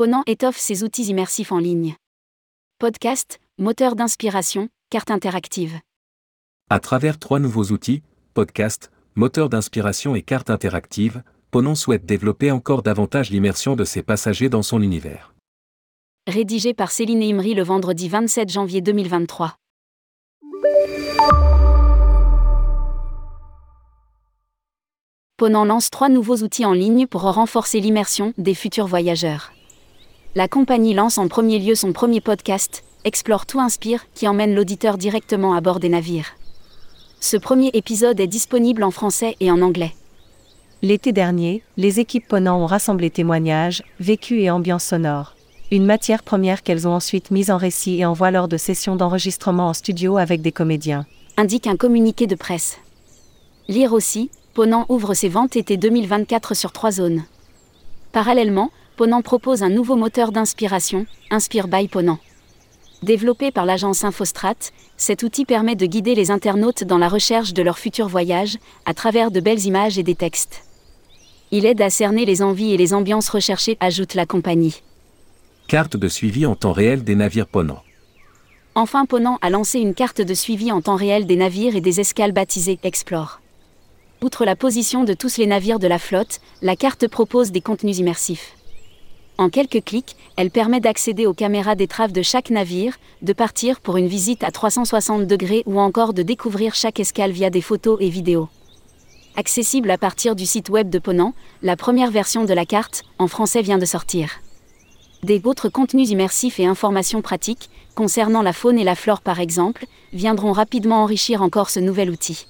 Ponant étoffe ses outils immersifs en ligne. Podcast, moteur d'inspiration, carte interactive. À travers trois nouveaux outils, podcast, moteur d'inspiration et carte interactive, Ponant souhaite développer encore davantage l'immersion de ses passagers dans son univers. Rédigé par Céline Imri le vendredi 27 janvier 2023. Ponant lance trois nouveaux outils en ligne pour renforcer l'immersion des futurs voyageurs. La compagnie lance en premier lieu son premier podcast, Explore tout inspire, qui emmène l'auditeur directement à bord des navires. Ce premier épisode est disponible en français et en anglais. L'été dernier, les équipes Ponant ont rassemblé témoignages, vécus et ambiances sonores. Une matière première qu'elles ont ensuite mise en récit et envoient lors de sessions d'enregistrement en studio avec des comédiens. Indique un communiqué de presse. Lire aussi, Ponant ouvre ses ventes été 2024 sur trois zones. Parallèlement, Ponant propose un nouveau moteur d'inspiration, Inspire by Ponant. Développé par l'agence Infostrat, cet outil permet de guider les internautes dans la recherche de leur futur voyage, à travers de belles images et des textes. Il aide à cerner les envies et les ambiances recherchées, ajoute la compagnie. Carte de suivi en temps réel des navires Ponant. Enfin, Ponant a lancé une carte de suivi en temps réel des navires et des escales baptisées Explore. Outre la position de tous les navires de la flotte, la carte propose des contenus immersifs. En quelques clics, elle permet d'accéder aux caméras d'étrave de chaque navire, de partir pour une visite à 360 degrés ou encore de découvrir chaque escale via des photos et vidéos. Accessible à partir du site web de Ponant, la première version de la carte, en français, vient de sortir. Des autres contenus immersifs et informations pratiques, concernant la faune et la flore par exemple, viendront rapidement enrichir encore ce nouvel outil.